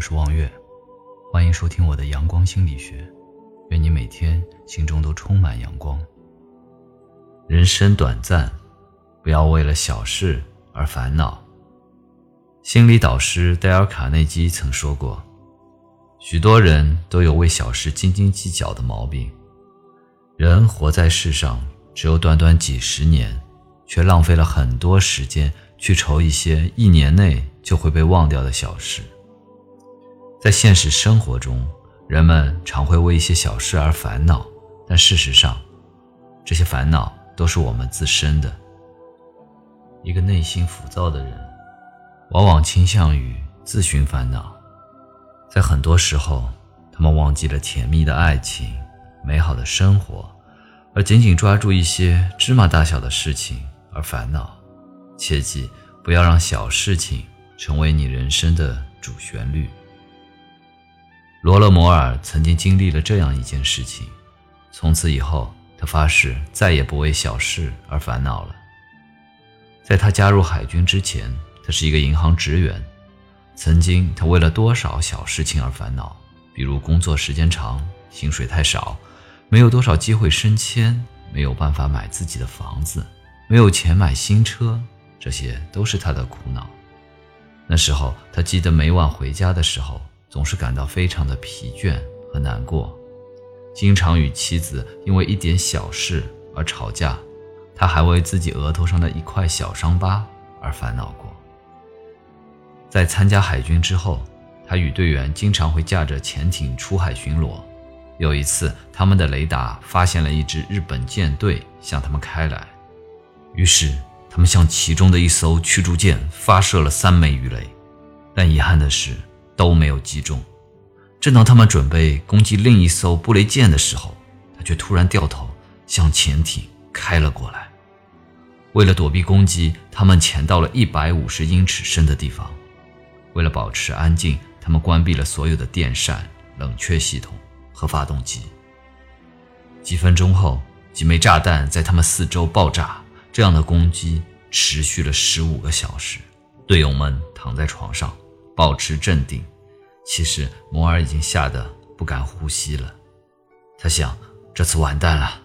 我是望月，欢迎收听我的阳光心理学。愿你每天心中都充满阳光。人生短暂，不要为了小事而烦恼。心理导师戴尔·卡内基曾说过：“许多人都有为小事斤斤计较的毛病。人活在世上只有短短几十年，却浪费了很多时间去愁一些一年内就会被忘掉的小事。”在现实生活中，人们常会为一些小事而烦恼，但事实上，这些烦恼都是我们自身的。一个内心浮躁的人，往往倾向于自寻烦恼。在很多时候，他们忘记了甜蜜的爱情、美好的生活，而紧紧抓住一些芝麻大小的事情而烦恼。切记，不要让小事情成为你人生的主旋律。罗勒摩尔曾经经历了这样一件事情，从此以后，他发誓再也不为小事而烦恼了。在他加入海军之前，他是一个银行职员。曾经，他为了多少小事情而烦恼，比如工作时间长、薪水太少、没有多少机会升迁、没有办法买自己的房子、没有钱买新车，这些都是他的苦恼。那时候，他记得每晚回家的时候。总是感到非常的疲倦和难过，经常与妻子因为一点小事而吵架。他还为自己额头上的一块小伤疤而烦恼过。在参加海军之后，他与队员经常会驾着潜艇出海巡逻。有一次，他们的雷达发现了一支日本舰队向他们开来，于是他们向其中的一艘驱逐舰发射了三枚鱼雷，但遗憾的是。都没有击中。正当他们准备攻击另一艘布雷舰的时候，他却突然掉头向潜艇开了过来。为了躲避攻击，他们潜到了一百五十英尺深的地方。为了保持安静，他们关闭了所有的电扇、冷却系统和发动机。几分钟后，几枚炸弹在他们四周爆炸。这样的攻击持续了十五个小时。队友们躺在床上。保持镇定。其实摩尔已经吓得不敢呼吸了。他想，这次完蛋了。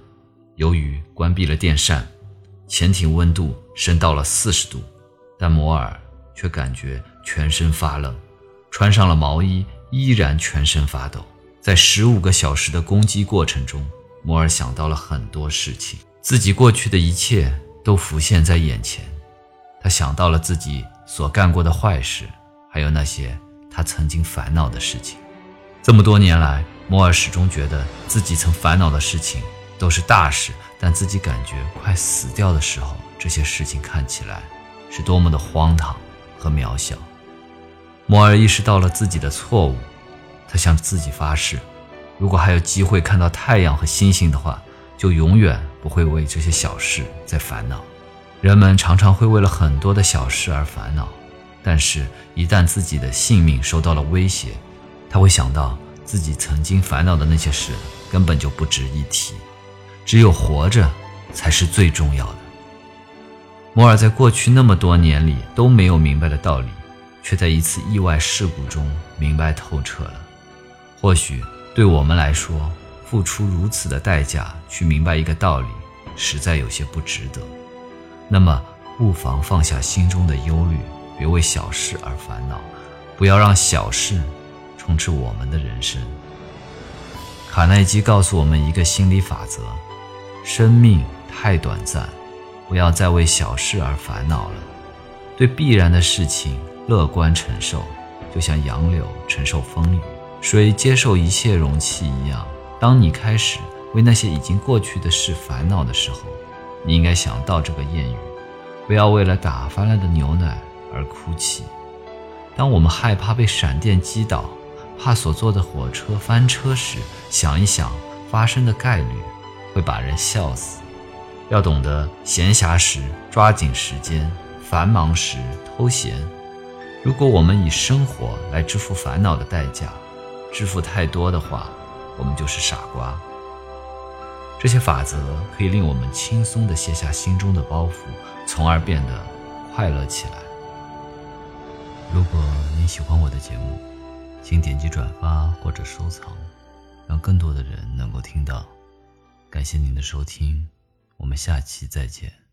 由于关闭了电扇，潜艇温度升到了四十度，但摩尔却感觉全身发冷。穿上了毛衣，依然全身发抖。在十五个小时的攻击过程中，摩尔想到了很多事情，自己过去的一切都浮现在眼前。他想到了自己所干过的坏事。还有那些他曾经烦恼的事情，这么多年来，摩尔始终觉得自己曾烦恼的事情都是大事，但自己感觉快死掉的时候，这些事情看起来是多么的荒唐和渺小。摩尔意识到了自己的错误，他向自己发誓，如果还有机会看到太阳和星星的话，就永远不会为这些小事在烦恼。人们常常会为了很多的小事而烦恼。但是，一旦自己的性命受到了威胁，他会想到自己曾经烦恼的那些事根本就不值一提，只有活着才是最重要的。摩尔在过去那么多年里都没有明白的道理，却在一次意外事故中明白透彻了。或许对我们来说，付出如此的代价去明白一个道理，实在有些不值得。那么，不妨放下心中的忧虑。别为小事而烦恼，不要让小事充斥我们的人生。卡耐基告诉我们一个心理法则：生命太短暂，不要再为小事而烦恼了。对必然的事情乐观承受，就像杨柳承受风雨，水接受一切容器一样。当你开始为那些已经过去的事烦恼的时候，你应该想到这个谚语：不要为了打翻了的牛奶。而哭泣。当我们害怕被闪电击倒，怕所坐的火车翻车时，想一想发生的概率，会把人笑死。要懂得闲暇时抓紧时间，繁忙时偷闲。如果我们以生活来支付烦恼的代价，支付太多的话，我们就是傻瓜。这些法则可以令我们轻松地卸下心中的包袱，从而变得快乐起来。如果你喜欢我的节目，请点击转发或者收藏，让更多的人能够听到。感谢您的收听，我们下期再见。